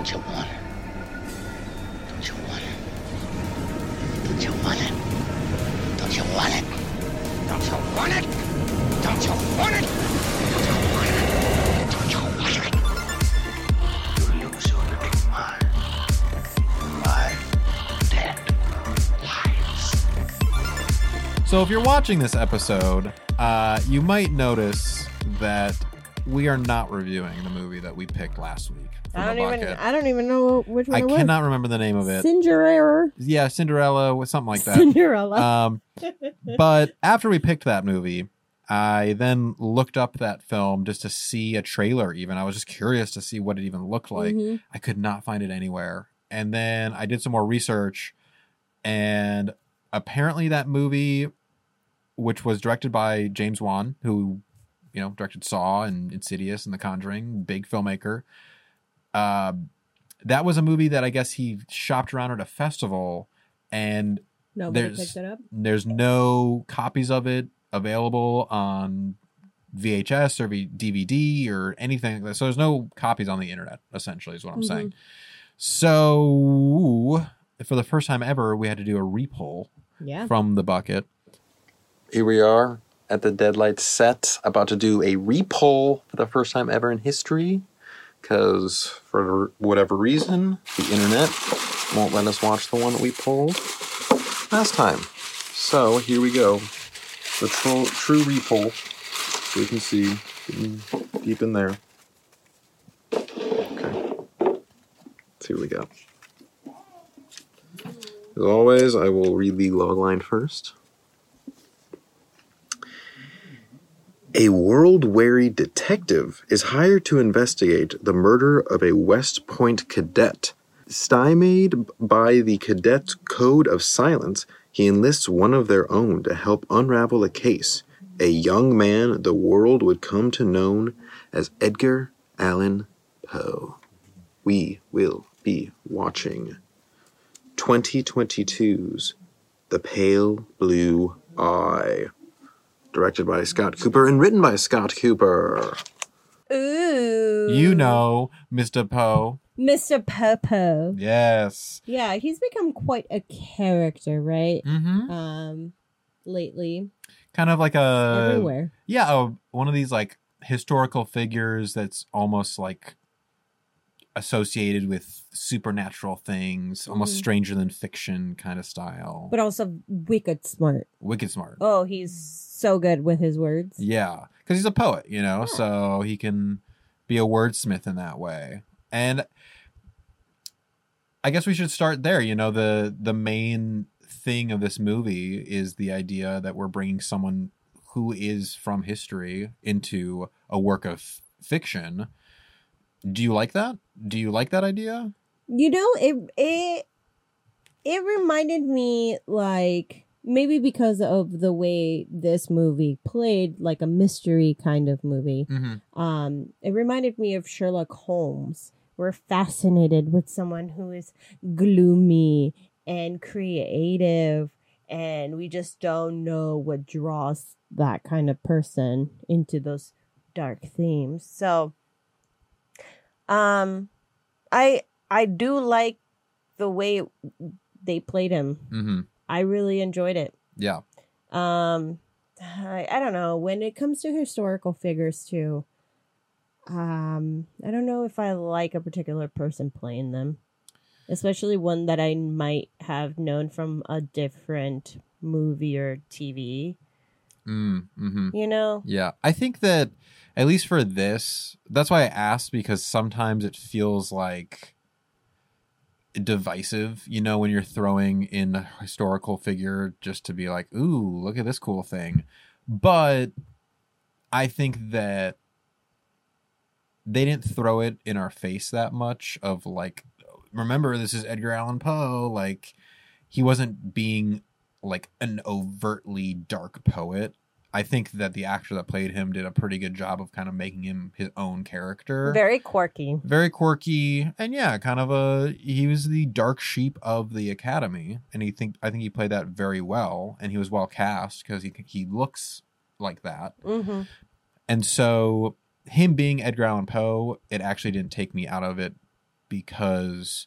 Don't you want it? Don't you want it? Don't you want it? Don't you want it? Don't you want it? Don't you want it? Don't you want it? Don't you want it? So, if you're watching this episode, uh, you might notice that we are not reviewing the movie that we picked last week. I don't even. bucket. I don't even know which one I it was. cannot remember the name of it. Cinderella. yeah, Cinderella something like that. Cinderella. Um, but after we picked that movie, I then looked up that film just to see a trailer. Even I was just curious to see what it even looked like. Mhm. I could not find it anywhere. And then I did some more research, and apparently that movie, which was directed by James Wan, who you know directed Saw and Insidious and The Conjuring, big filmmaker. Uh, that was a movie that I guess he shopped around at a festival, and Nobody there's- picked it up. there's no copies of it available on VHS or DVD or anything like that. So there's no copies on the internet, essentially, is what I'm Mhm. saying. So for the first time ever, we had to do a repull Yeah. from the bucket. Here we are at the Deadlight set, about to do a repull for the first time ever in history. Because for whatever reason, the internet won't let us watch the one that we pulled last time. So here we go. The tro- true repull. So you can see deep in there. Okay. Let's see what we got. As always, I will read the logline first. A world weary detective is hired to investigate the murder of a West Point cadet. Stymied by the cadet's code of silence, he enlists one of their own to help unravel the case. A young man the world would come to know as Edgar Allan Poe. We will be watching 2022's The Pale Blue Eye directed by Scott Cooper and written by Scott Cooper. Ooh. You know, Mr. Poe. Mr. Popo. Yes. Yeah, he's become quite a character, right? Mm-hmm. Um, lately, Kind of like a everywhere. yeah, a, one of these like historical figures that's almost like associated with supernatural things, almost Mhm. stranger than fiction kind of style. But also wicked smart. Wicked smart. Oh, he's so good with his words. Yeah, because he's a poet, you know, Yeah. so he can be a wordsmith in that way. And I guess we should start there. You know, the the main thing of this movie is the idea that we're bringing someone who is from history into a work of fiction. Do you like that? Do you like that idea? You know, it it it reminded me like maybe because of the way this movie played like a mystery kind of movie. Mm-hmm. Um, it reminded me of Sherlock Holmes. We're fascinated with someone who is gloomy and creative, and we just don't know what draws that kind of person into those dark themes. So, um, I I do like the way they played him. Mm-hmm. I really enjoyed it. Yeah. Um, I, I don't know. When it comes to historical figures, too, um, I don't know if I like a particular person playing them, especially one that I might have known from a different movie or TV. Mm, mm-hmm. You know? Yeah, I think that at least for this, that's why I asked because sometimes it feels like divisive, you know, when you're throwing in a historical figure just to be like, "Ooh, look at this cool thing." But I think that they didn't throw it in our face that much of like remember this is Edgar Allan Poe, like he wasn't being like an overtly dark poet. I think that the actor that played him did a pretty good job of kind of making him his own character. Very quirky. Very quirky, and yeah, kind of a he was the dark sheep of the academy, and he think I think he played that very well, and he was well cast because he he looks like that, Mm-hmm. and so him being Edgar Allan Poe, it actually didn't take me out of it because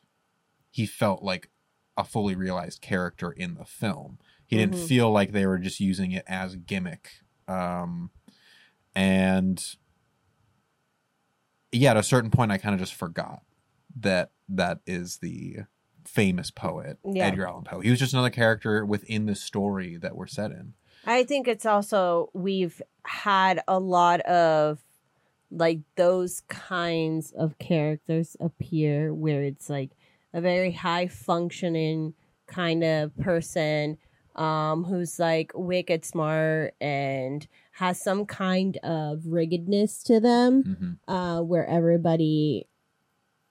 he felt like a fully realized character in the film. He didn't Mhm. feel like they were just using it as a gimmick. Um, and yeah, at a certain point, I kind of just forgot that that is the famous poet Yeah. Edgar Allan Poe. He was just another character within the story that we're set in. I think it's also we've had a lot of like those kinds of characters appear where it's like a very high functioning kind of person um who's like wicked smart and has some kind of riggedness to them hmm uh where everybody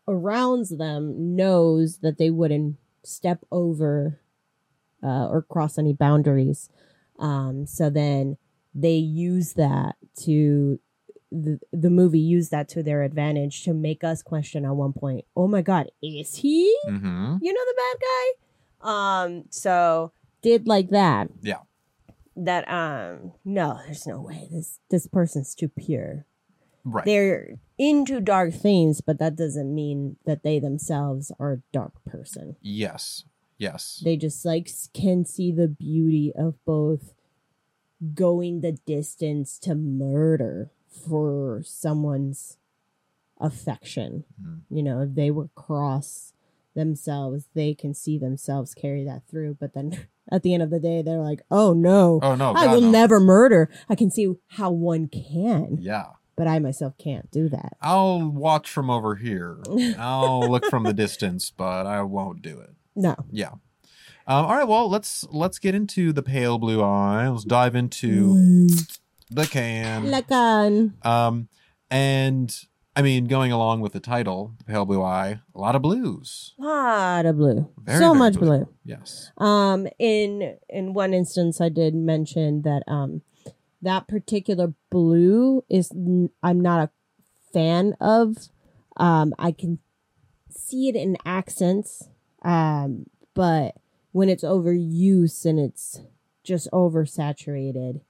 around them knows that they wouldn't step over uh, or cross any boundaries. Um, so then they use that to the the movie used that to their advantage to make us question at one point. Oh my god, is he? hmm You know the bad guy? Um, so did like that. Yeah. That um no, there's no way. This this person's too pure. Right. They're into dark things, but that doesn't mean that they themselves are a dark person yes. Yes. they just like can see the beauty of both going the distance to murder for someone's affection Mhm. you know if they were cross themselves they can see themselves carry that through but then at the end of the day they're like oh no Oh no! i God, will no. never murder i can see how one can Yeah. but i myself can't do that I'll watch from over here. I'll look from the distance, but I won't do it. no Yeah. Um, all right. Well, let's let's get into the pale blue eye. Let's dive into the can. Lacan. Um, and I mean, going along with the title, pale blue eye, a lot of blues. A lot of blue Very, so very much blue. blue. Yes. Um, in in one instance, I did mention that um, that particular blue is n- I'm not a fan of. Um, I can see it in accents, um, but when it's overuse and it's just oversaturated,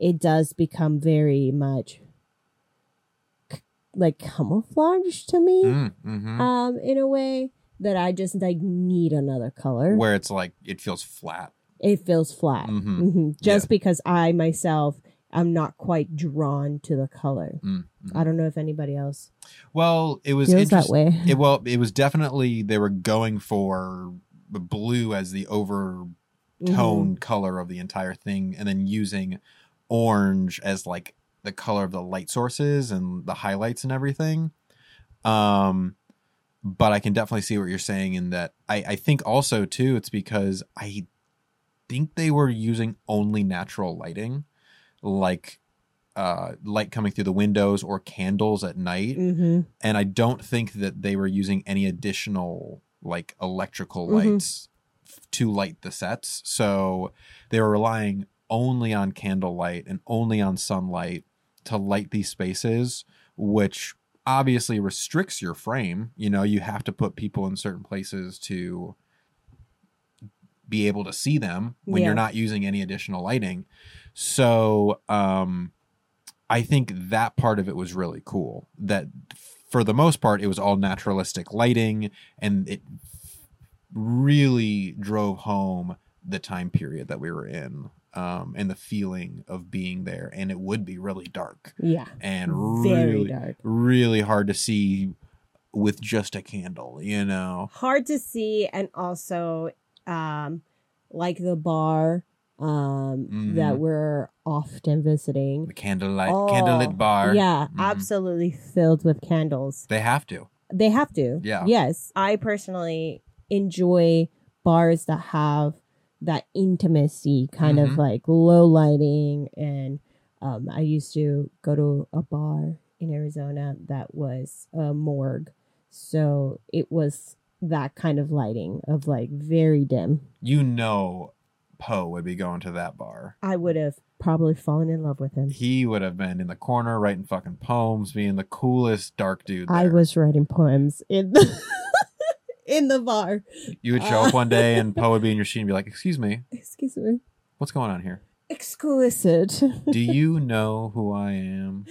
it does become very much c- like camouflage to me. Mm, hmm Um, in a way that I just like need another color Where it's like it feels flat. it feels flat. Mhm. hmm Just because I myself am not quite drawn to the color. Mm, mhm. I don't know if anybody else Well, it was feels that way. It well, it was definitely they were going for blue as the over Mhm. tone color of the entire thing and then using orange as like the color of the light sources and the highlights and everything um but i can definitely see what you're saying in that i i think also too it's because i think they were using only natural lighting like uh light coming through the windows or candles at night Mhm. and I don't think that they were using any additional like electrical Mhm. lights f- to light the sets. So they were relying only on candlelight and only on sunlight to light these spaces, which obviously restricts your frame. You know, you have to put people in certain places to be able to see them when Yeah. you're not using any additional lighting. So, um, I think that part of it was really cool. That for the most part, it was all naturalistic lighting, and it really drove home the time period that we were in, um, and the feeling of being there. And it would be really dark Yeah. and really, dark. really hard to see with just a candle. You know, Hard to see and also um like the bar um Mhm. that we're often visiting. the candlelight, Oh, candlelit bar. Yeah, Mhm. absolutely filled with candles. They have to. They have to. Yeah. Yes. I personally enjoy bars that have that intimacy kind of Mhm. like low lighting and um I used to go to a bar in Arizona that was a morgue. So it was that kind of lighting of like very dim. You know, Poe would be going to that bar. I would have probably fallen in love with him. he would have been in the corner writing fucking poems, being the coolest dark dude. I was writing poems in the in the bar. You would show up one day and Poe would be in your sheet and be like, "Excuse me, Excuse me. what's going on here? Exquisite. Do you know who I am?"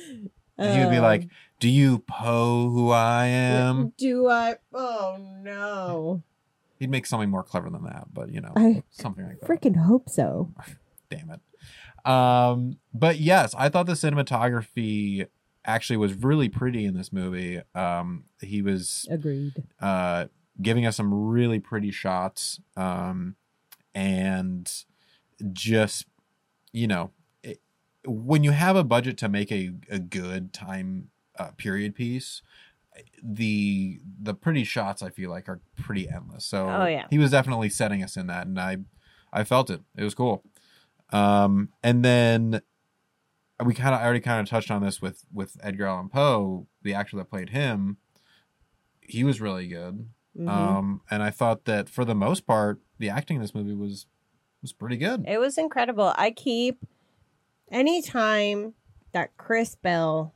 And he would be Um, like, Do you Poe who I am? Do I? Oh no! He'd make something more clever than that, but you know, I something like that. Freaking hope so. Damn it. Um, but yes, I thought the cinematography actually was really pretty in this movie. Um, he was Agreed. uh, giving us some really pretty shots um, and just you know it, when you have a budget to make a, a good time uh, period piece the the pretty shots i feel like are pretty endless. So Oh, yeah. he was definitely setting us in that and i i felt it. It was cool. Um and then we kind of I already kind of touched on this with with edgar allan poe the actor that played him. He was really good Mhm. um, and I thought that for the most part, the acting in this movie was was pretty good. It was incredible. I keep anytime that Chris Bell,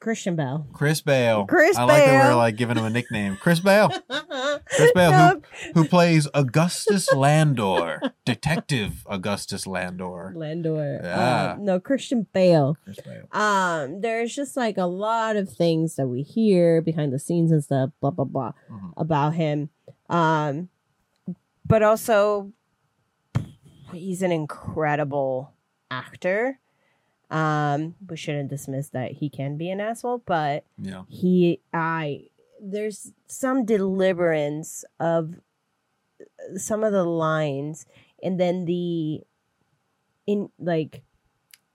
Christian Bell, Chris Bale. Chris Bale. I like that we're Bale. like giving him a nickname. Chris Bale, Chris Bale, No, who plays Augustus Landor, Detective Augustus Landor. Landor. Yeah. Uh, no, Christian Bale. Chris Bale. Um, there's just like a lot of things that we hear behind the scenes and stuff, blah blah blah, Mhm. about him. Um, but also, he's an incredible actor. Um, we shouldn't dismiss that he can be an asshole, but Yeah, he i there's some deliverance of some of the lines and then the in like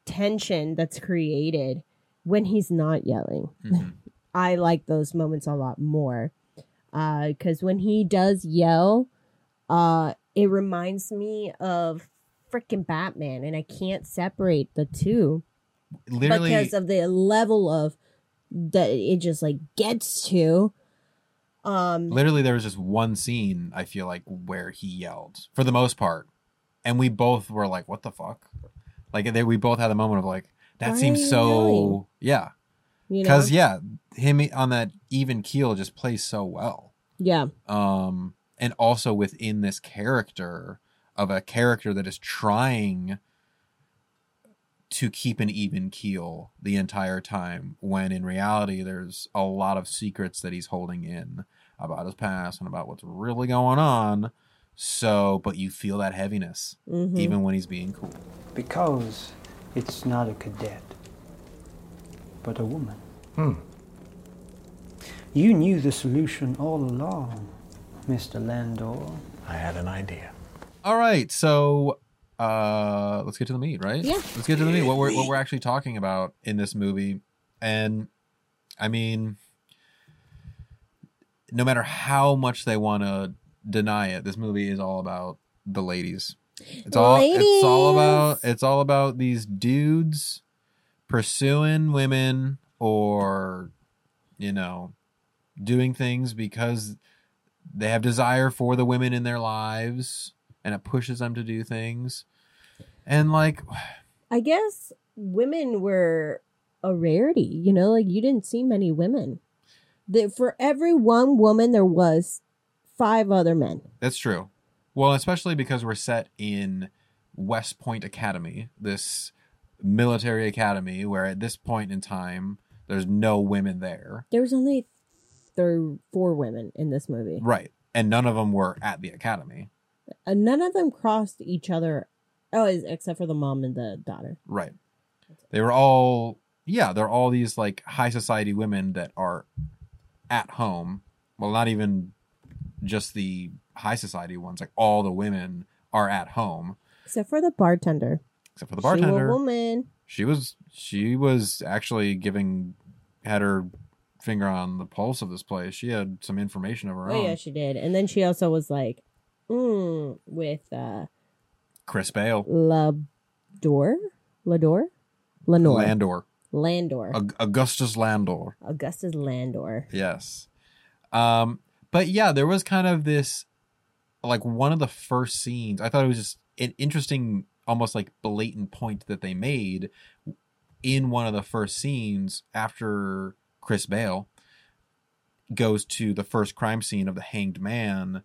tension that's created when he's not yelling Mhm. i like those moments a lot more uh because when he does yell uh it reminds me of freaking batman and i can't separate the two literally. because of the level of that it just like gets to. Um, literally, there was just one scene I feel like where he yelled for the most part, and we both were like, "What the fuck?" Like they, we both had the moment of like, "That seems so yelling? yeah." you know, Because yeah, him on that even keel just plays so well. yeah, um and also within this character of a character that is trying to keep an even keel the entire time when in reality there's a lot of secrets that he's holding in about his past and about what's really going on so but you feel that heaviness mhm. even when he's being cool Because it's not a cadet, but a woman. Hmm. You knew the solution all along, Mr. Landor. I had an idea. All right so uh let's get to the meat right? Yeah. let's get to the meat what we're what we're actually talking about in this movie. And i mean no matter how much they want to deny it this movie is all about the ladies. It's all it's all about it's all about these dudes pursuing women or you know doing things because they have desire for the women in their lives and it pushes them to do things and like I guess women were a rarity. You know, like you didn't see many women. That for every one woman, there was five other men. that's true well especially because we're set in west point academy this military academy where at this point in time there's no women there There was only there four women in this movie. right and none of them were at the academy Uh, none of them crossed each other. Oh, except for the mom and the daughter. Right. They were all yeah, they're all these like high society women that are at home. Well, not even just the high society ones, like all the women are at home Except for the bartender. except for the She was a bartender. woman. She was she was actually giving had her finger on the pulse of this place. She had some information of her Oh own. yeah, she did. And then she also was like, mm, with uh Chris Bale, Lador? Lador? Lenore. Landor, Landor. Aug- Augustus Landor. Augustus Landor. Yes. Um, but yeah, there was kind of this like one of the first scenes. I thought it was just an interesting, almost like blatant point that they made in one of the first scenes after Chris Bale goes to the first crime scene of the hanged man.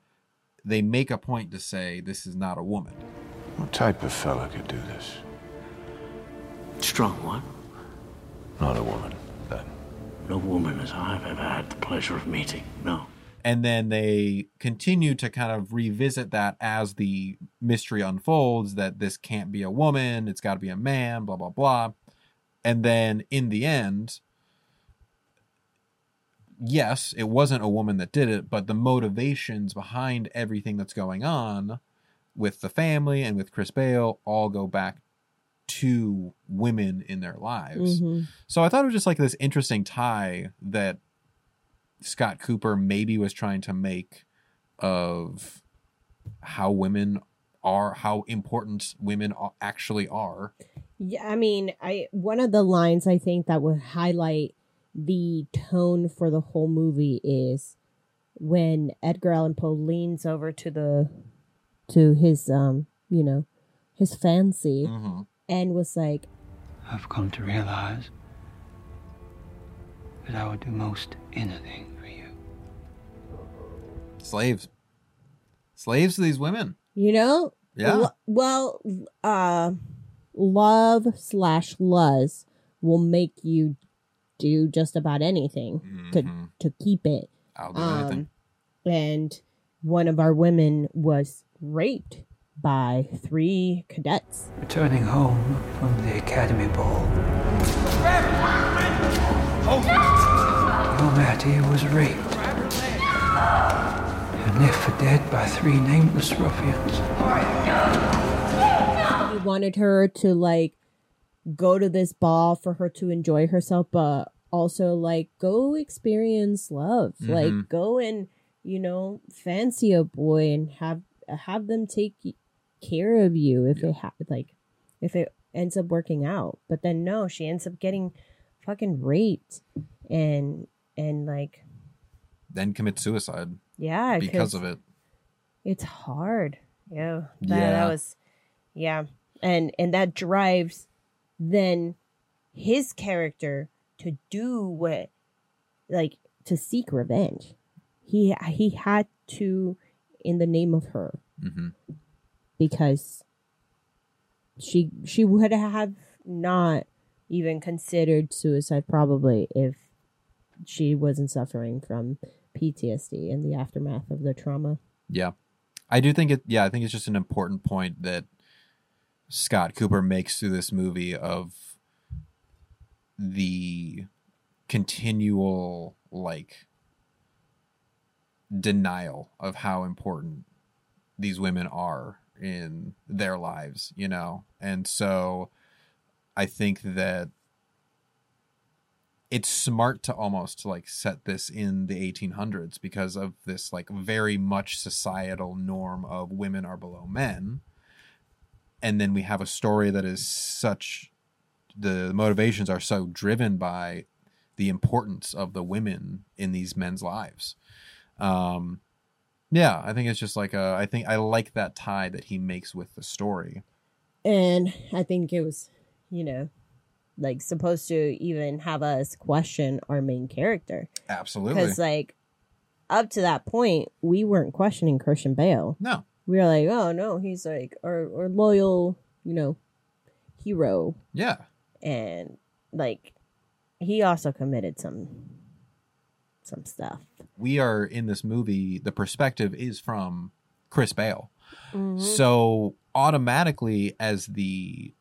They make a point to say this is not a woman. What type of fella could do this? Strong one. Not a woman, then. No woman as I've ever had the pleasure of meeting. No. and then they continue to kind of revisit that as the mystery unfolds that this can't be a woman it's got to be a man blah blah blah and then in the end yes it wasn't a woman that did it but the motivations behind everything that's going on with the family and with chris bale all go back to women in their lives Mhm. so I thought it was just like this interesting tie that Scott Cooper maybe was trying to make of how women are, how important women actually are. Yeah, I mean, I one of the lines I think that would highlight the tone for the whole movie is when Edgar Allan Poe leans over to the to his um, you know, his fancy Mm-hmm. and was like, I've come to realize that I would do most anything for you. Slaves. Slaves to these women. you know, Yeah. Lo- well, uh, love slash luz will make you do just about anything to Mhm. to keep it. I'll do anything. Um, and one of our women was raped by three cadets. Returning home from the academy ball. Your Matty was raped and left for dead by three nameless ruffians. He wanted her to like go to this ball for her to enjoy herself, but also like go experience love. Like Mhm. go and you know fancy a boy and have have them take care of you if it ha- like if it ends up working out. But then no, she ends up getting fucking raped and and like Then commit suicide yeah because of it. it's hard yeah that, Yeah. that was yeah and and that drives then his character to do what like to seek revenge he he had to in the name of her hmm because she she would have not even considered suicide probably if she wasn't suffering from PTSD and the aftermath of the trauma. Yeah. I do think it yeah, I think it's just an important point that Scott Cooper makes through this movie of the continual like denial of how important these women are in their lives, you know. And so I think that it's smart to almost like set this in the 1800s because of this like very much societal norm of women are below men and then we have a story that is such the motivations are so driven by the importance of the women in these men's lives um yeah i think it's just like a i think i like that tie that he makes with the story And I think it was, you know, like supposed to even have us question our main character. absolutely Because, like, up to that point, we weren't questioning Christian Bale. no We were like, oh no, he's like our, our loyal, you know, hero. yeah And, like, he also committed some some stuff. we are in this movie the perspective is from chris bale Mm-hmm. So automatically, as the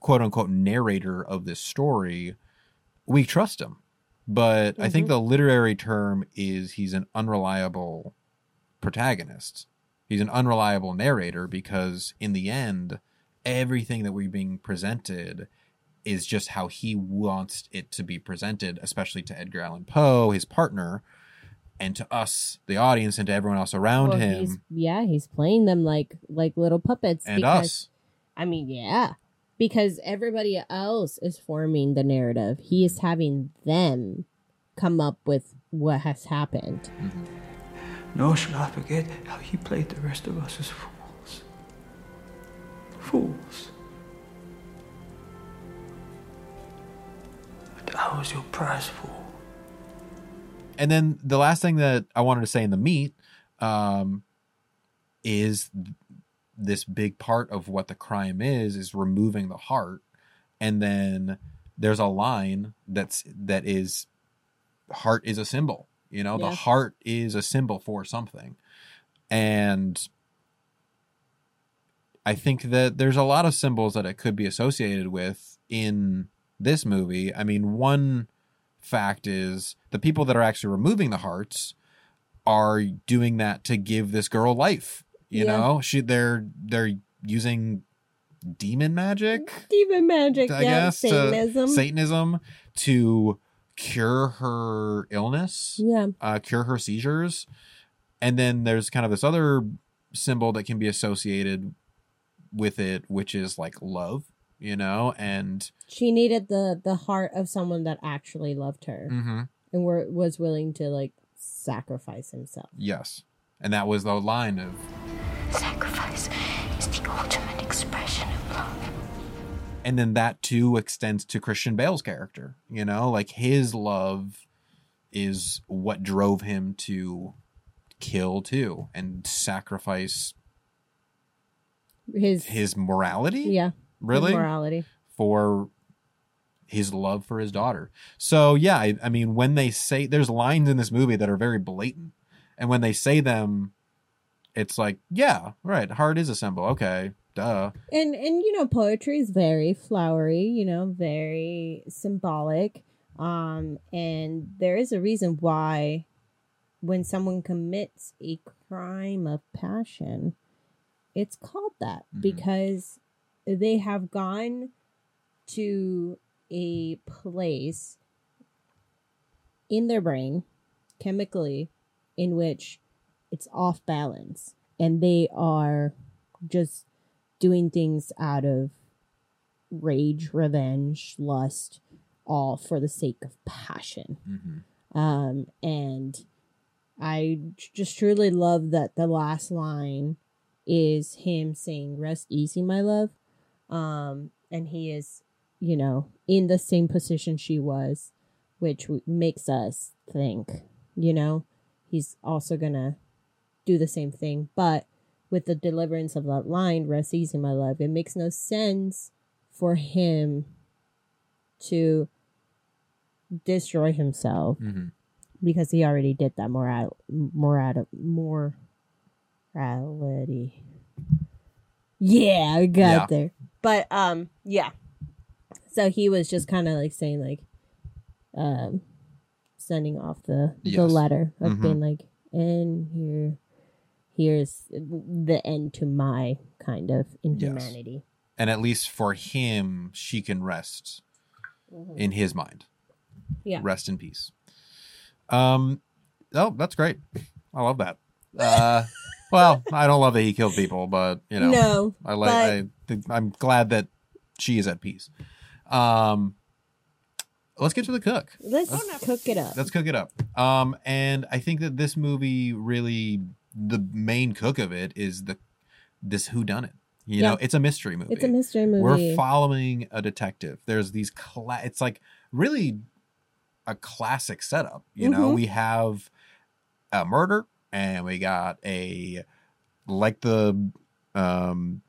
quote unquote narrator of this story, we trust him. But I think the literary term is he's an unreliable protagonist. He's an unreliable narrator because in the end, everything that we're being presented is just how he wants it to be presented, especially to Edgar Allan Poe, his partner, and to us, the audience, and to everyone else around Well, he's, him yeah, he's playing them like like little puppets. and because, us. I mean, yeah, because everybody else is forming the narrative. He is having them come up with what has happened. Mm-hmm. Nor shall I forget how he played the rest of us as fools. Fools. But I was your prize fool. and then the last thing that I wanted to say in the meat um, is th- this big part of what the crime is is removing the heart and then there's a line that's that is heart is a symbol. You know, the heart is a symbol for something. And I think that there's a lot of symbols that it could be associated with in this movie. I mean, one fact is the people that are actually removing the hearts are doing that to give this girl life. You Yeah. know, she they're they're using demon magic, Demon magic, I yeah, guess, Satanism. to Satanism to cure her illness yeah. uh, cure her seizures. And then there's kind of this other symbol that can be associated with it, which is like love, you know, and She needed the the heart of someone that actually loved her mhm, and were was willing to like sacrifice himself. yes, and that was the line of Sacrifice is the ultimate expression of love. And then that too extends to Christian Bale's character, you know, like his love is what drove him to kill too and sacrifice His, his morality, yeah, really, morality. for his love for his daughter. So yeah, I, I mean, when they say there's lines in this movie that are very blatant, and when they say them, it's like, yeah, right, heart is a symbol. Okay, duh. And and you know, poetry is very flowery, you know, very symbolic. Um, and there is a reason why when someone commits a crime of passion, it's called that Mhm. because they have gone to a place in their brain chemically in which it's off balance and they are just doing things out of rage, revenge, lust, all for the sake of passion. Mm-hmm. Um, and I just truly love that the last line is him saying, Rest easy, my love. Um, and he is, you know, in the same position she was, which w- makes us think, you know, he's also gonna do the same thing. But with the deliverance of that line, Rest easy, my love, it makes no sense for him to destroy himself Mm-hmm. because he already did that moral moral morality. Yeah, I got Yeah. there. But um yeah. So he was just kind of like saying like um sending off the the letter of Mhm. being like in here here's the end to my kind of inhumanity. And at least for him, she can rest Mhm. in his mind. Yeah. Rest in peace. Um, oh, that's great. I love that. Uh, well, I don't love that he killed people, but you know, no, I like. I think I'm glad that she is at peace. Um, let's get to the cook. let's cook it up. Let's cook it up. Um, and I think that this movie really, the main cook of it is the this who done it. You know, it's a mystery movie. It's a mystery movie. We're following a detective. There's these cla- it's like really a classic setup, you know. Mhm. We have a murder and we got a like the um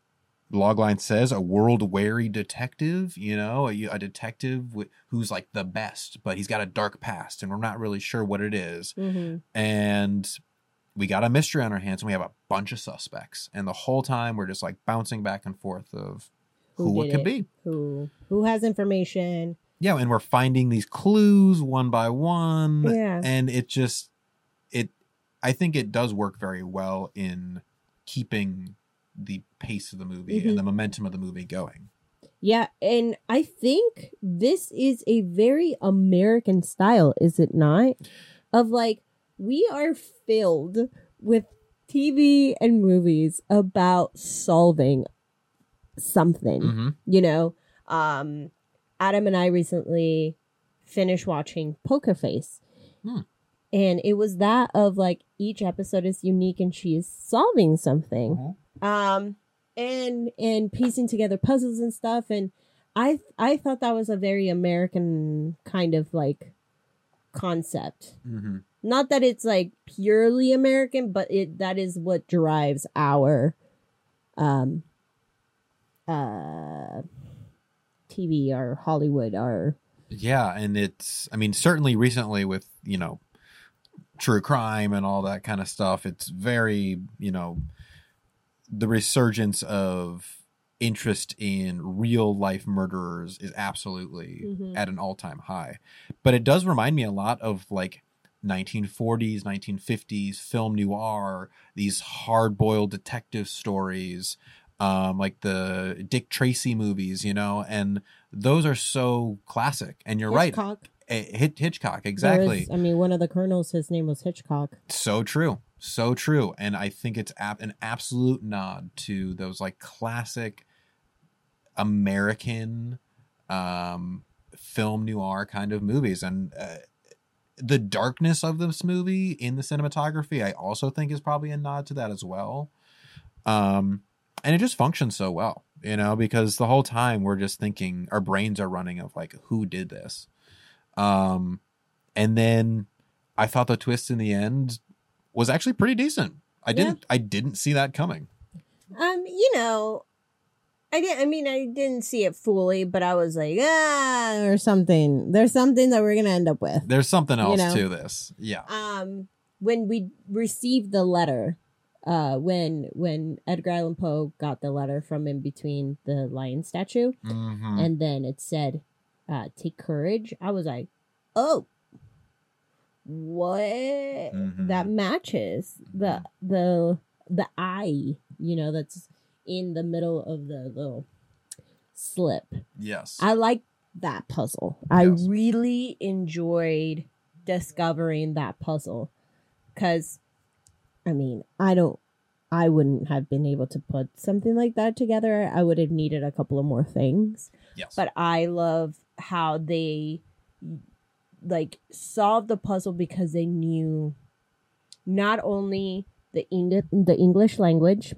logline says a world weary detective, you know, a, a detective wi- who's like the best, but he's got a dark past and we're not really sure what it is hmm and we got a mystery on our hands and we have a bunch of suspects and the whole time we're just like bouncing back and forth of who, Who it could it? be Who who has information? yeah and we're finding these clues one by one Yeah. and it just it i think it does work very well in keeping the pace of the movie Mhm. and the momentum of the movie going Yeah, and I think this is a very American style, is it not? Of like we are filled with TV and movies about solving something. mm-hmm. You know, um Adam and I recently finished watching Poker Face. Hmm. And it was that of like each episode is unique and she is solving something um and and piecing together puzzles and stuff and i i thought that was a very american kind of like concept Mm-hmm. Not that it's like purely american but it that is what drives our um uh tv our hollywood our Yeah, and it's I mean certainly recently with, you know, true crime and all that kind of stuff, it's very, you know, the resurgence of interest in real life murderers is absolutely Mhm. at an all-time high. But it does remind me a lot of like 1940s, 1950s film noir, these hard-boiled detective stories, um, like the Dick Tracy movies, you know, and those are so classic. And you're right, Hitchcock. Eh, Hitchcock, exactly. is- I mean, one of the colonels, his name was Hitchcock. So true. So true. And I think it's ap- an absolute nod to those like classic American um, film noir kind of movies. And uh, the darkness of this movie in the cinematography, I also think is probably a nod to that as well. Um, and it just functions so well, you know, because the whole time we're just thinking, our brains are running of like, who did this? Um, and then I thought the twist in the end was actually pretty decent. I didn't I didn't see that coming. Um, you know, I didn't. I mean, I didn't see it fully, but I was like, ah, or something. There's something that we're gonna end up with. There's something You else know. to this. Yeah. Um, when we received the letter, uh, when when Edgar Allan Poe got the letter from in between the lion statue, Mhm. and then it said, uh, "Take courage." I was like, "Oh, what?" Mhm. That matches the the the eye, you know, that's in the middle of the little slip. Yes. I like that puzzle. I really enjoyed discovering that puzzle because, I mean, I don't, I wouldn't have been able to put something like that together. I would have needed a couple of more things. yes. But I love how they like solved the puzzle because they knew not only the English the English language,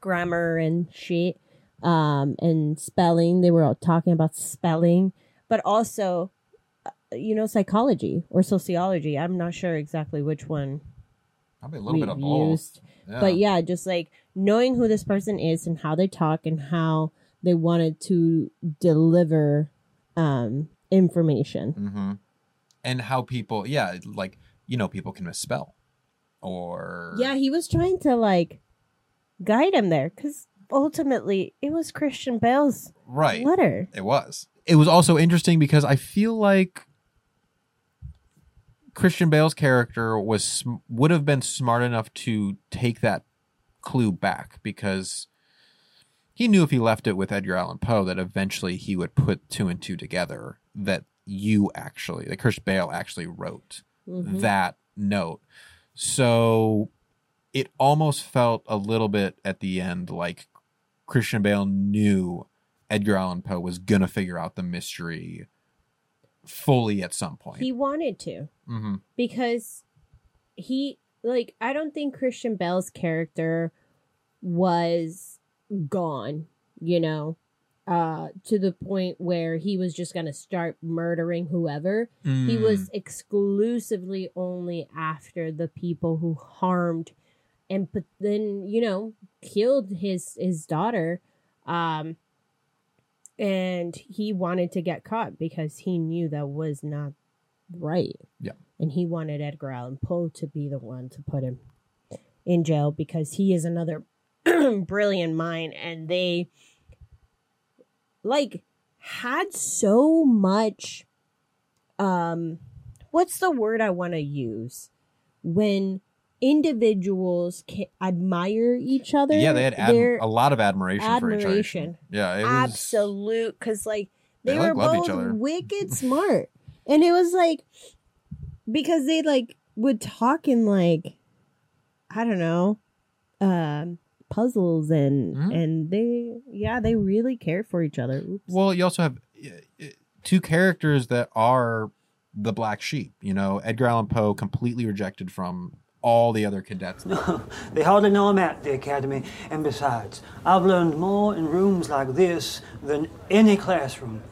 grammar and shit, um, and spelling. They were all talking about spelling, but also, uh, you know, psychology or sociology. I'm not sure exactly which one Probably a little bit of we've both. used. Yeah. But yeah, just like knowing who this person is and how they talk and how they wanted to deliver um information. hmm And how people, yeah, like you know, people can misspell, or Yeah, he was trying to like guide him there cuz ultimately it was Christian Bale's right. letter. It was. It was also interesting because I feel like Christian Bale's character was would have been smart enough to take that clue back because he knew if he left it with Edgar Allan Poe that eventually he would put two and two together that you actually that Christian Bale actually wrote Mhm. that note. So it almost felt a little bit at the end like Christian Bale knew Edgar Allan Poe was going to figure out the mystery fully at some point. He wanted to. hmm because he like I don't think Christian Bale's character was gone, you know, uh to the point where he was just going to start murdering whoever. He Mm. was exclusively only after the people who harmed and put then, you know, killed his his daughter um and he wanted to get caught because he knew that was not right Yeah. and he wanted Edgar Allan Poe to be the one to put him in jail because he is another brilliant mind and they like had so much um what's the word I want to use when individuals can admire each other yeah, they had ad- a lot of admiration, for each other. admiration. Yeah, was absolute because like they, They, were like, both wicked smart and it was like because they like would talk in like i don't know um puzzles and Mhm. and they yeah they really cared for each other Oops. Well, you also have two characters that are the black sheep. You know, Edgar Allan Poe completely rejected from all the other cadets. They hardly know I'm at the academy, and besides, I've learned more in rooms like this than any classroom.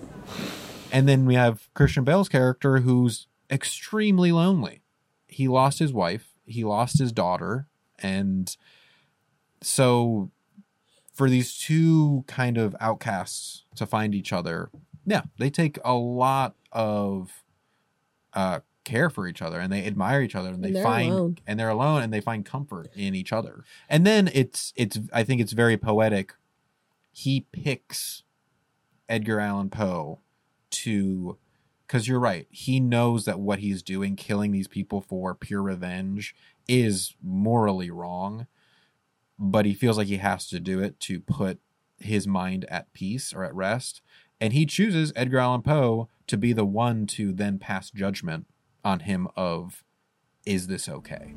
And then we have Christian Bale's character who's extremely lonely. He lost his wife, he lost his daughter, and so for these two kind of outcasts to find each other Yeah, they take a lot of uh, care for each other and they admire each other and they And find alone. and they're alone and they find comfort in each other. And then it's it's I think it's very poetic. He picks Edgar Allan Poe to because you're right. He knows that what he's doing, killing these people for pure revenge, is morally wrong, but he feels like he has to do it to put his mind at peace or at rest. And he chooses Edgar Allan Poe to be the one to then pass judgment on him of, is this okay?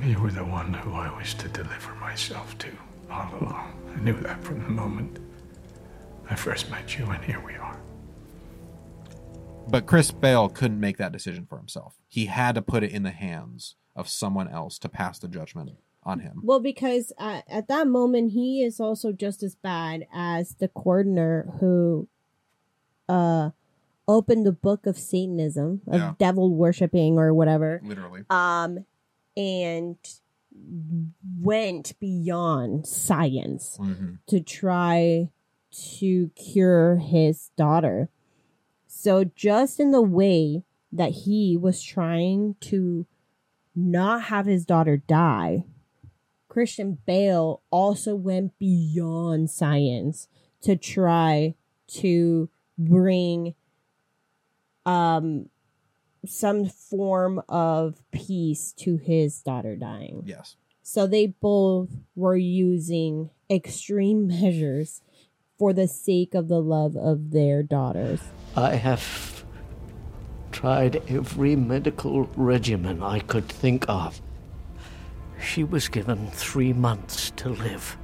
You were the one who I wished to deliver myself to all along. I knew that from the moment I first met you, and here we are. But Chris Bale couldn't make that decision for himself. He had to put it in the hands of someone else to pass the judgment on him. Well, because uh, at that moment he is also just as bad as the coordinator who uh opened the book of Satanism, of Yeah. devil worshipping or whatever. Literally. Um and went beyond science hmm to try to cure his daughter. So, just in the way that he was trying to not have his daughter die, Christian Bale also went beyond science to try to bring um some form of peace to his daughter dying. Yes. So they both were using extreme measures for the sake of the love of their daughters. I have tried every medical regimen I could think of. She was given three months to live.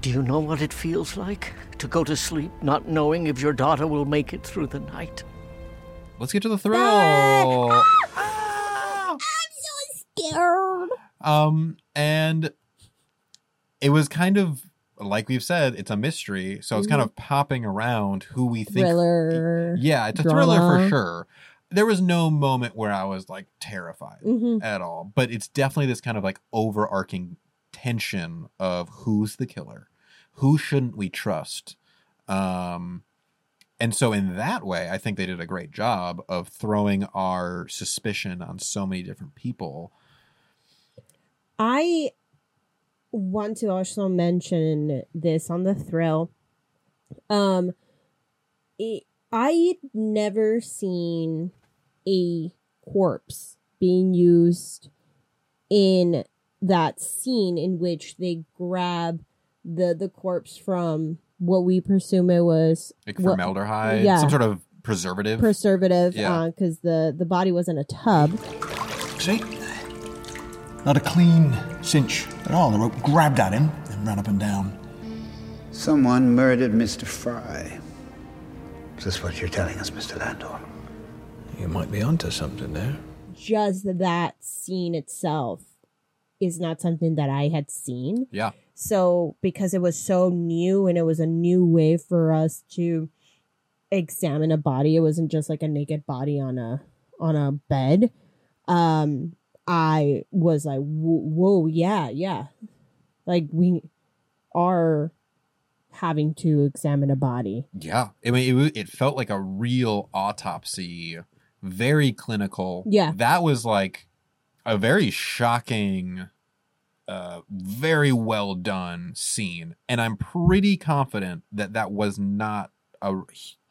Do you know what it feels like to go to sleep not knowing if your daughter will make it through the night? Let's get to the thrill. I'm so scared. Um, and it was kind of like we've said, it's a mystery, so it's kind of popping around who we think. Thriller. Yeah, it's a thriller for sure. There was no moment where I was like terrified Mhm. at all, but it's definitely this kind of like overarching tension of who's the killer, who shouldn't we trust, um, and so in that way, I think they did a great job of throwing our suspicion on so many different people. I want to also mention this on the thrill. Um, it, I never seen a corpse being used in that scene in which they grab the the corpse from what we presume it was like what- formaldehyde, yeah. some sort of preservative. preservative Yeah. Uh, because the the body was in a tub. See? Not a clean cinch at all. The rope grabbed at him and ran up and down. Someone murdered Mr. Fry. Is this what you're telling us, Mr. Landor? You might be onto something there. Just that scene itself is not something that I had seen. yeah, So because it was so new and it was a new way for us to examine a body, it wasn't just like a naked body on a on a bed. Um, I was like, whoa, whoa yeah, yeah, like we are having to examine a body. yeah. I mean, it, it felt like a real autopsy, very clinical. Yeah. that was like a very shocking, uh, very well done scene, and I'm pretty confident that that was not a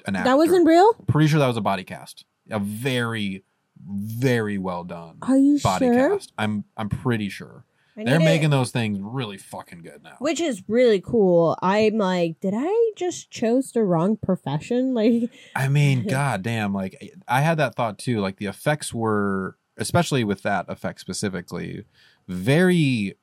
an actor. That wasn't real. Pretty sure that was a body cast. A very, very well done Are you body sure? cast. I'm I'm pretty sure. They're making those things really fucking good now. which is really cool. I'm like, did I just chose the wrong profession? Like, I mean, god damn, like I had that thought too. Like the effects were, especially with that effect specifically, very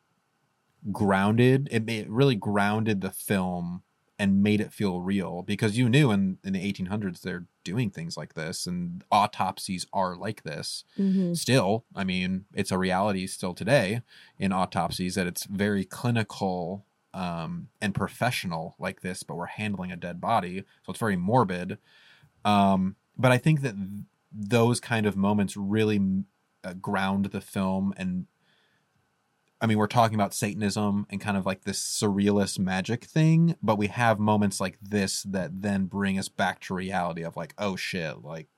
grounded. It, it really grounded the film and made it feel real because you knew in, in the 1800s they're doing things like this and autopsies are like this. mhm. Still, I mean, it's a reality still today in autopsies that it's very clinical um, and professional like this, but we're handling a dead body, so it's very morbid. Um, but I think that th- those kind of moments really uh, ground the film and I mean, we're talking about Satanism and kind of like this surrealist magic thing, but we have moments like this that then bring us back to reality of like, oh shit, like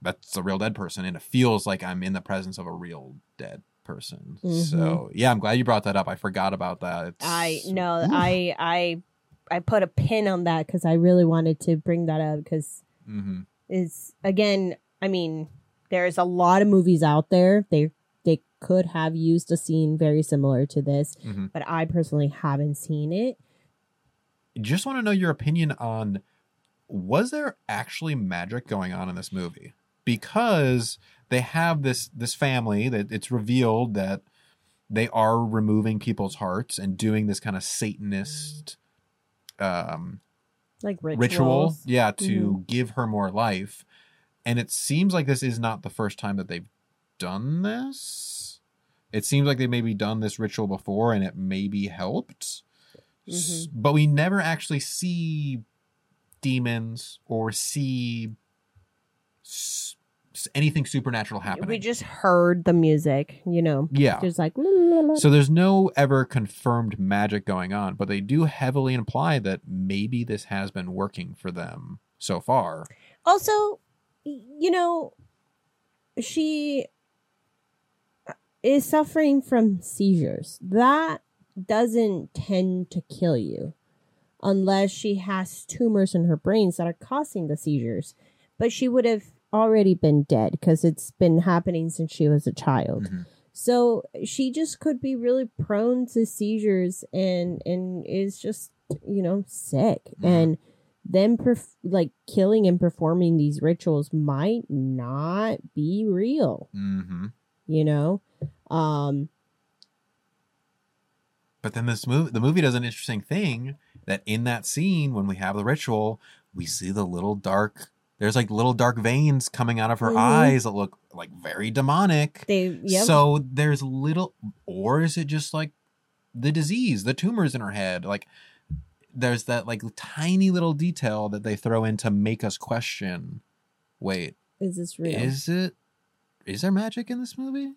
that's a real dead person, and it feels like I'm in the presence of a real dead person. Mhm. So yeah, I'm glad you brought that up. I forgot about that. It's, I no, I I I put a pin on that because I really wanted to bring that up because hmm is again, I mean, there's a lot of movies out there. They could have used a scene very similar to this, Mhm. but I personally haven't seen it. Just want to know your opinion on was there actually magic going on in this movie? Because they have this this family that it's revealed that they are removing people's hearts and doing this kind of satanist um Like ritual yeah to Mhm. give her more life and it seems like this is not the first time that they've done this it seems like they maybe done this ritual before and it maybe helped S- mm-hmm. but we never actually see demons or see s- s- anything supernatural happening We just heard the music, you know. Yeah. Just like la, la, la. so there's no ever confirmed magic going on, but they do heavily imply that maybe this has been working for them so far. also you know she is suffering from seizures. That doesn't tend to kill you unless she has tumors in her brains that are causing the seizures. But she would have already been dead because it's been happening since she was a child. So she just could be really prone to seizures and and is just you know sick. And them perf- like killing and performing these rituals might not be real. Mm-hmm. you know um But then this movie, the movie does an interesting thing that in that scene when we have the ritual, we see the little dark. There's like little dark veins coming out of her Mhm. eyes that look like very demonic. they yep. So there's little, or is it just like the disease, the tumors in her head? Like there's that like tiny little detail that they throw in to make us question. Wait, is this real is it? Is there magic in this movie?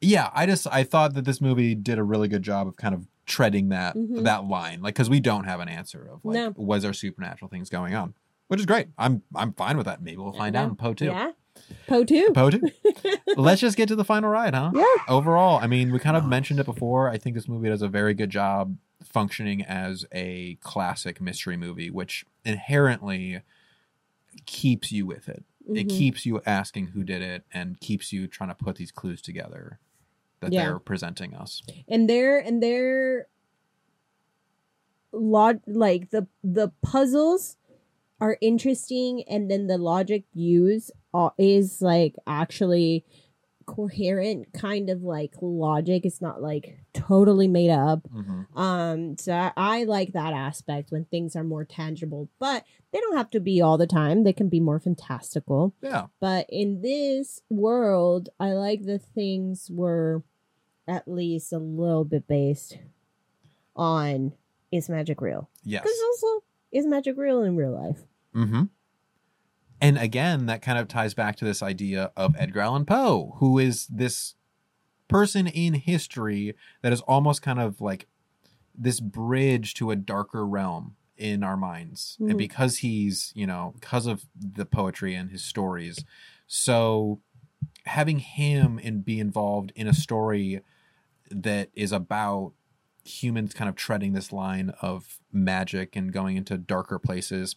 Yeah, I just I thought that this movie did a really good job of kind of treading that Mhm. that line, like because we don't have an answer of like No. was there supernatural things going on, which is great. I'm I'm fine with that. Maybe we'll find out in Poe two. yeah poe too Poe two. Let's just get to the final ride, huh? Yeah. Overall, I mean, we kind of mentioned it before. I think this movie does a very good job functioning as a classic mystery movie, which inherently keeps you with it. It Mhm. keeps you asking who did it and keeps you trying to put these clues together that Yeah. they're presenting us. and they're and they're log like the the puzzles are interesting and then the logic used uh, is like actually coherent kind of like logic. It's not like totally made up. Um so I, I like that aspect when things are more tangible but they don't have to be all the time. They can be more fantastical. Yeah. but in this world i like the things were at least a little bit based on is magic real? Yes. because also is magic real in real life? Mm-hmm. And again, that kind of ties back to this idea of Edgar Allan Poe, who is this person in history that is almost kind of like this bridge to a darker realm in our minds. Mhm. And because he's, you know, because of the poetry and his stories, so having him and be involved in a story that is about humans kind of treading this line of magic and going into darker places,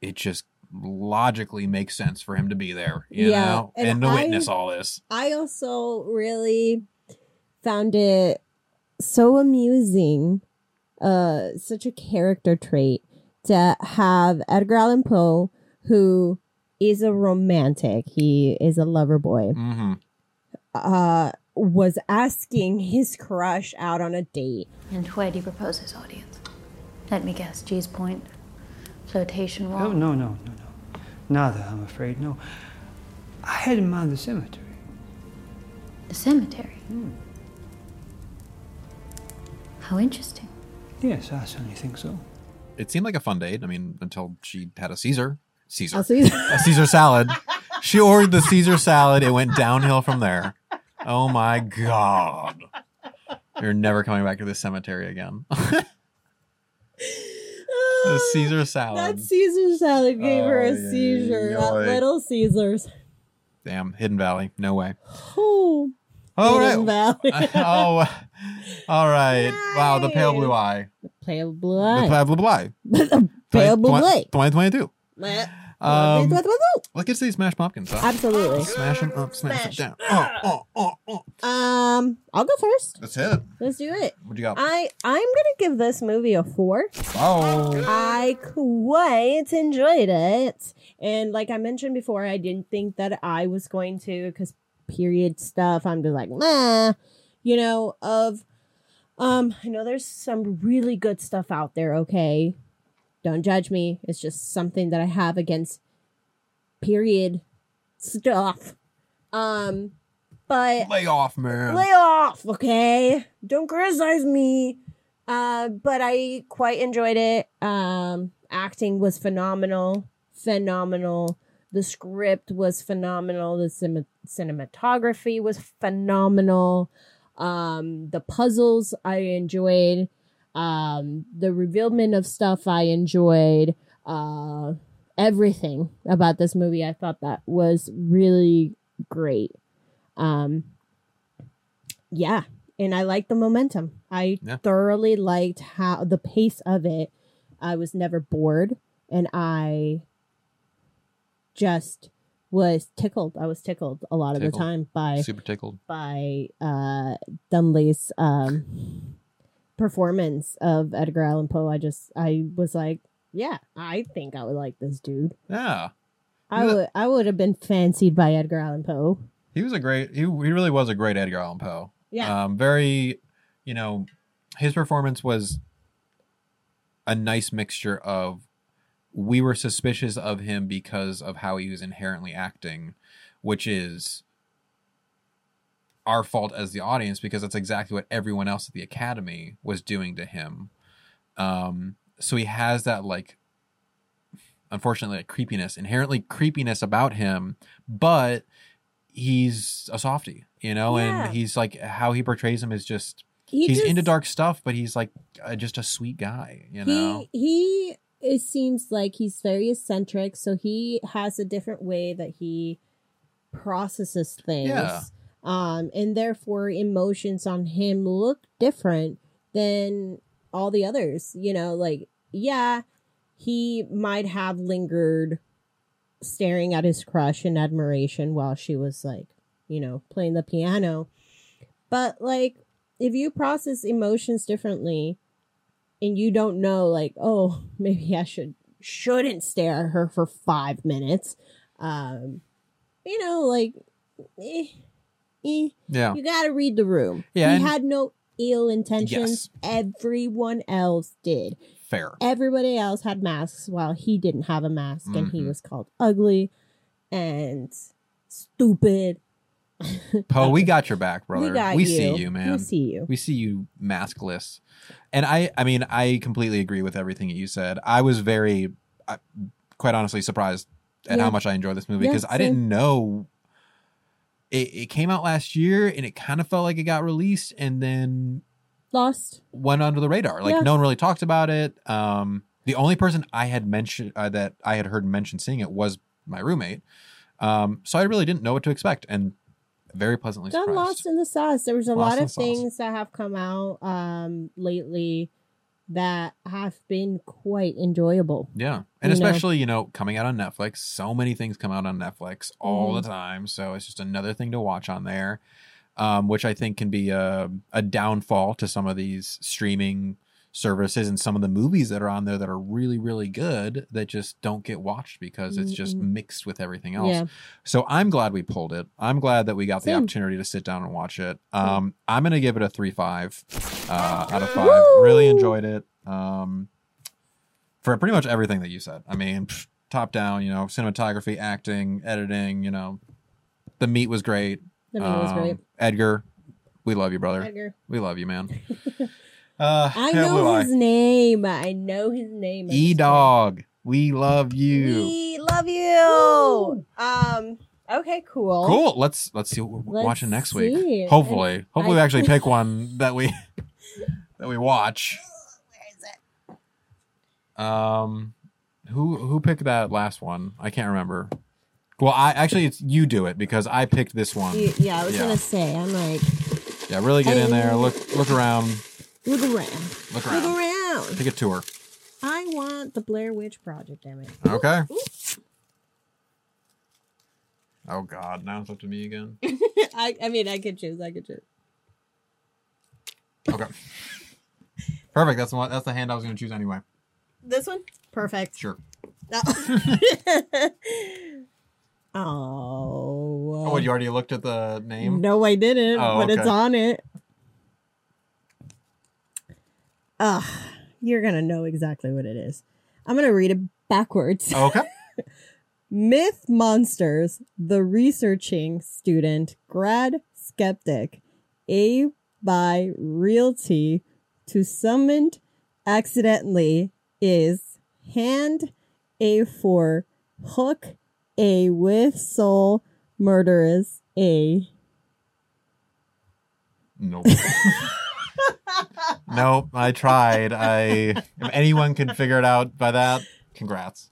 it just logically makes sense for him to be there, you Yeah, know, and and, to I- witness all this. I also really found it so amusing, uh, such a character trait to have Edgar Allan Poe, who is a romantic, he is a lover boy, Mm-hmm. uh, was asking his crush out on a date. And where do you propose his audience? Let me guess, Gee's Point? Flirtation Walk? Oh, no, no, no, no. Neither, I'm afraid, no. I had in mind the cemetery. The cemetery? Hmm. How interesting. Yes, I certainly think so. It seemed like a fun date. I mean, until she had a Caesar, Caesar, A Caesar. a Caesar salad. She ordered the Caesar salad. It went downhill from there. Oh my god! You're never coming back to this cemetery again. the oh, Caesar salad. That Caesar salad gave her Oh, a yeah, seizure yeah, at yeah. Little Caesars. Damn, Hidden Valley. No way. Oh, All Hidden right. Valley. oh, all right. Wow, the pale blue eye. Pale blue eye. The pale blue eye. The pale blue eye. 2022. Meh. Um, Let's let's get to these smashed pumpkins. Huh? Absolutely. Smash them up, smash, them down. Oh, oh, oh, oh. Um, I'll go first. Let's hit it. Let's do it. What you got? I I'm gonna give this movie a four. Oh. I quite enjoyed it, and like I mentioned before, I didn't think that I was going to because period stuff. I'm just like, nah, you know. Of, um, I know there's some really good stuff out there. Okay, don't judge me. It's just something that I have against period stuff. Um, but Lay off, man. lay off, okay? Don't criticize me. Uh, but I quite enjoyed it. Um, acting was phenomenal, phenomenal. The script was phenomenal. The cin- cinematography was phenomenal. Um, the puzzles I enjoyed. Um, the revealment of stuff I enjoyed. Uh, everything about this movie I thought that was really great. Um, yeah, and I liked the momentum. I Yeah. thoroughly liked how the pace of it. I was never bored, and I just was tickled. I was tickled a lot of the time by Super tickled. by uh Dunley's um performance of Edgar Allan Poe. I just I was like, yeah, I think I would like this dude. Yeah. I would I would have been fancied by Edgar Allan Poe. He was a great. He he really was a great Edgar Allan Poe. Yeah. Um, very, you know, his performance was a nice mixture of we were suspicious of him because of how he was inherently acting, which is our fault as the audience because that's exactly what everyone else at the academy was doing to him. Um, so he has that like unfortunately like creepiness, inherently creepiness about him, but he's a softie, you know, Yeah. and he's like how he portrays him is just He he's just- into dark stuff, but he's like uh, just a sweet guy, you know. He he it seems like he's very eccentric, so he has a different way that he processes things. Yeah. Um and therefore emotions on him look different than all the others. You know, like yeah, he might have lingered staring at his crush in admiration while she was like, you know, playing the piano. But like if you process emotions differently and you don't know like, oh, maybe I should shouldn't stare at her for 5 minutes. Um you know, like eh, eh, Yeah. You got to read the room. Yeah, He and- had no ill intentions. Everyone else did. Fair. Everybody else had masks while he didn't have a mask and he Mhm. was called ugly and stupid. Poe, we got your back, brother. got see you. you, man. We see you. We see you maskless. And I I mean, I completely agree with everything that you said. I was very uh, quite honestly surprised at Yeah. how much I enjoyed this movie Yeah, because I didn't know it, it came out last year and it kind of felt like it got released and then Lost. went under the radar. Like Yeah. no one really talked about it. Um, the only person I had mentioned uh, that I had heard mention seeing it was my roommate. Um, so I really didn't know what to expect and very pleasantly Got surprised. lost in the sauce. There was a Lost lot of things that have come out um lately that have been quite enjoyable. Yeah. And You know? especially, you know, coming out on Netflix, so many things come out on Netflix all Mhm. the time. So it's just another thing to watch on there, um, which I think can be a, a downfall to some of these streaming services and some of the movies that are on there that are really, really good that just don't get watched because it's just mixed with everything else. Yeah. So I'm glad we pulled it. I'm glad that we got the Same. opportunity to sit down and watch it. Um, I'm going to give it a 3 5 uh, out of 5. Really enjoyed it. Um, for pretty much everything that you said. I mean, pff, top down, you know, cinematography, acting, editing, you know, the meat was great. The meat was Um, great. Edgar, we love you, brother. Edgar. We love you, man. Uh, I know his name. I know his name. E Dog, we love you. We love you. Um, Okay, cool. Cool. Let's let's see what we're Let's watching next see. week. Hopefully, And hopefully I- we actually pick one that we that we watch. Where is it? Um, who who picked that last one? I can't remember. Well, I actually it's you do it because I picked this one. Yeah, I was yeah. gonna say. I'm like, Yeah, really get in there. Look look around. Look around, Look look around. around. Take a tour. I want the Blair Witch Project. Damn it. Okay. Oh God! Now it's up to me again. I, I mean, I could choose. I could choose. Okay. Perfect. That's the one. That's the hand I was going to choose anyway. This one, perfect. Sure. No. Oh. oh. Oh, you already looked at the name? No, I didn't, Oh, but it's on it. Ugh, you're gonna know exactly what it is. I'm gonna read it backwards. Okay. Myth Monsters, the researching student, grad skeptic, A by realty to summoned accidentally is hand A for hook A with soul murderous A. Nope. nope. I tried. I if anyone can figure it out by that, congrats.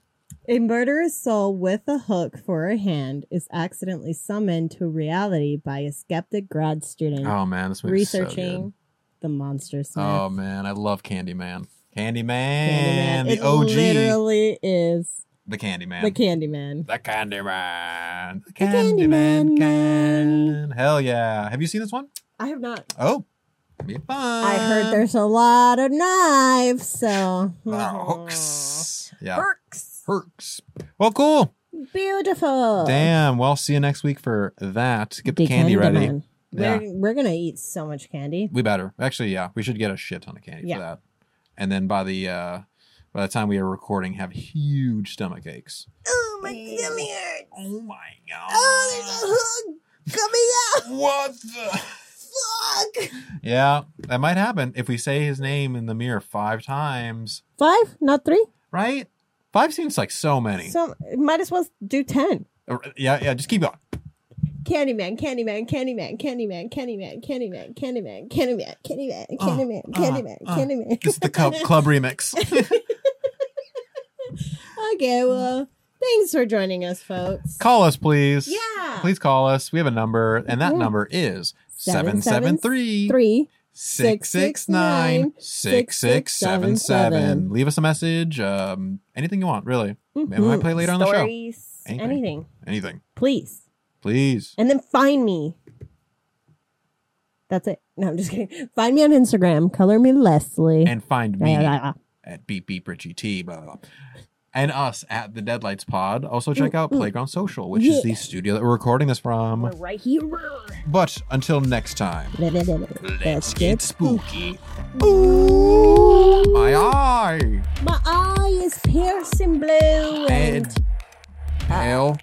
A murderous soul with a hook for a hand is accidentally summoned to reality by a skeptic grad student Oh man, this movie's so researching the monster smith. Oh man, I love Candyman. Candyman, Candyman. the it OG, literally is the Candyman, the Candyman. the Candyman, the Candyman Candyman, can. Hell yeah! Have you seen this one? I have not. Oh, be fun. I heard there's a lot of knives, so hooks. Yeah, Hooks. Hooks. Well, cool. Beautiful. Damn. Well, see you next week for that. Get the candy ready. Yeah. We're, we're gonna eat so much candy. We better. Actually, yeah, we should get a shit ton of candy Yeah. for that. And then by the uh by the time we are recording, have huge stomach aches. Oh my stomach hurts. Oh my god. Oh, there's a hook coming out. What the Fuck. Yeah, that might happen if we say his name in the mirror five times. Five, not three. Right? Five seems like so many. So might as well do ten. Uh, yeah, yeah, just keep going. Candyman, Candyman, Candyman, Candyman, Candyman, Candyman, Candyman, Candyman, Candyman, Candyman, Candyman, uh. Candyman. This is the club, club remix. Okay, well, thanks for joining us, folks. call us, please. Yeah. Please call us. We have a number, and that Yeah. number is Seven, 773 three 669 6677. Leave us a message. Um, anything you want, really. Maybe we might play later on the show. Stories, Anything. anything, Anything. please, Please. and then find me. That's it. No, I'm just kidding. Find me on Instagram. Color me Leslie. And find me at Beep Beep Richie T. Blah, blah, blah. And us at the Deadlights Pod. Also, check out mm-hmm. Playground Social, which is the studio that we're recording this from. We're right here. But until next time, Let's get spooky. My eye. My eye is piercing blue. And uh, pale.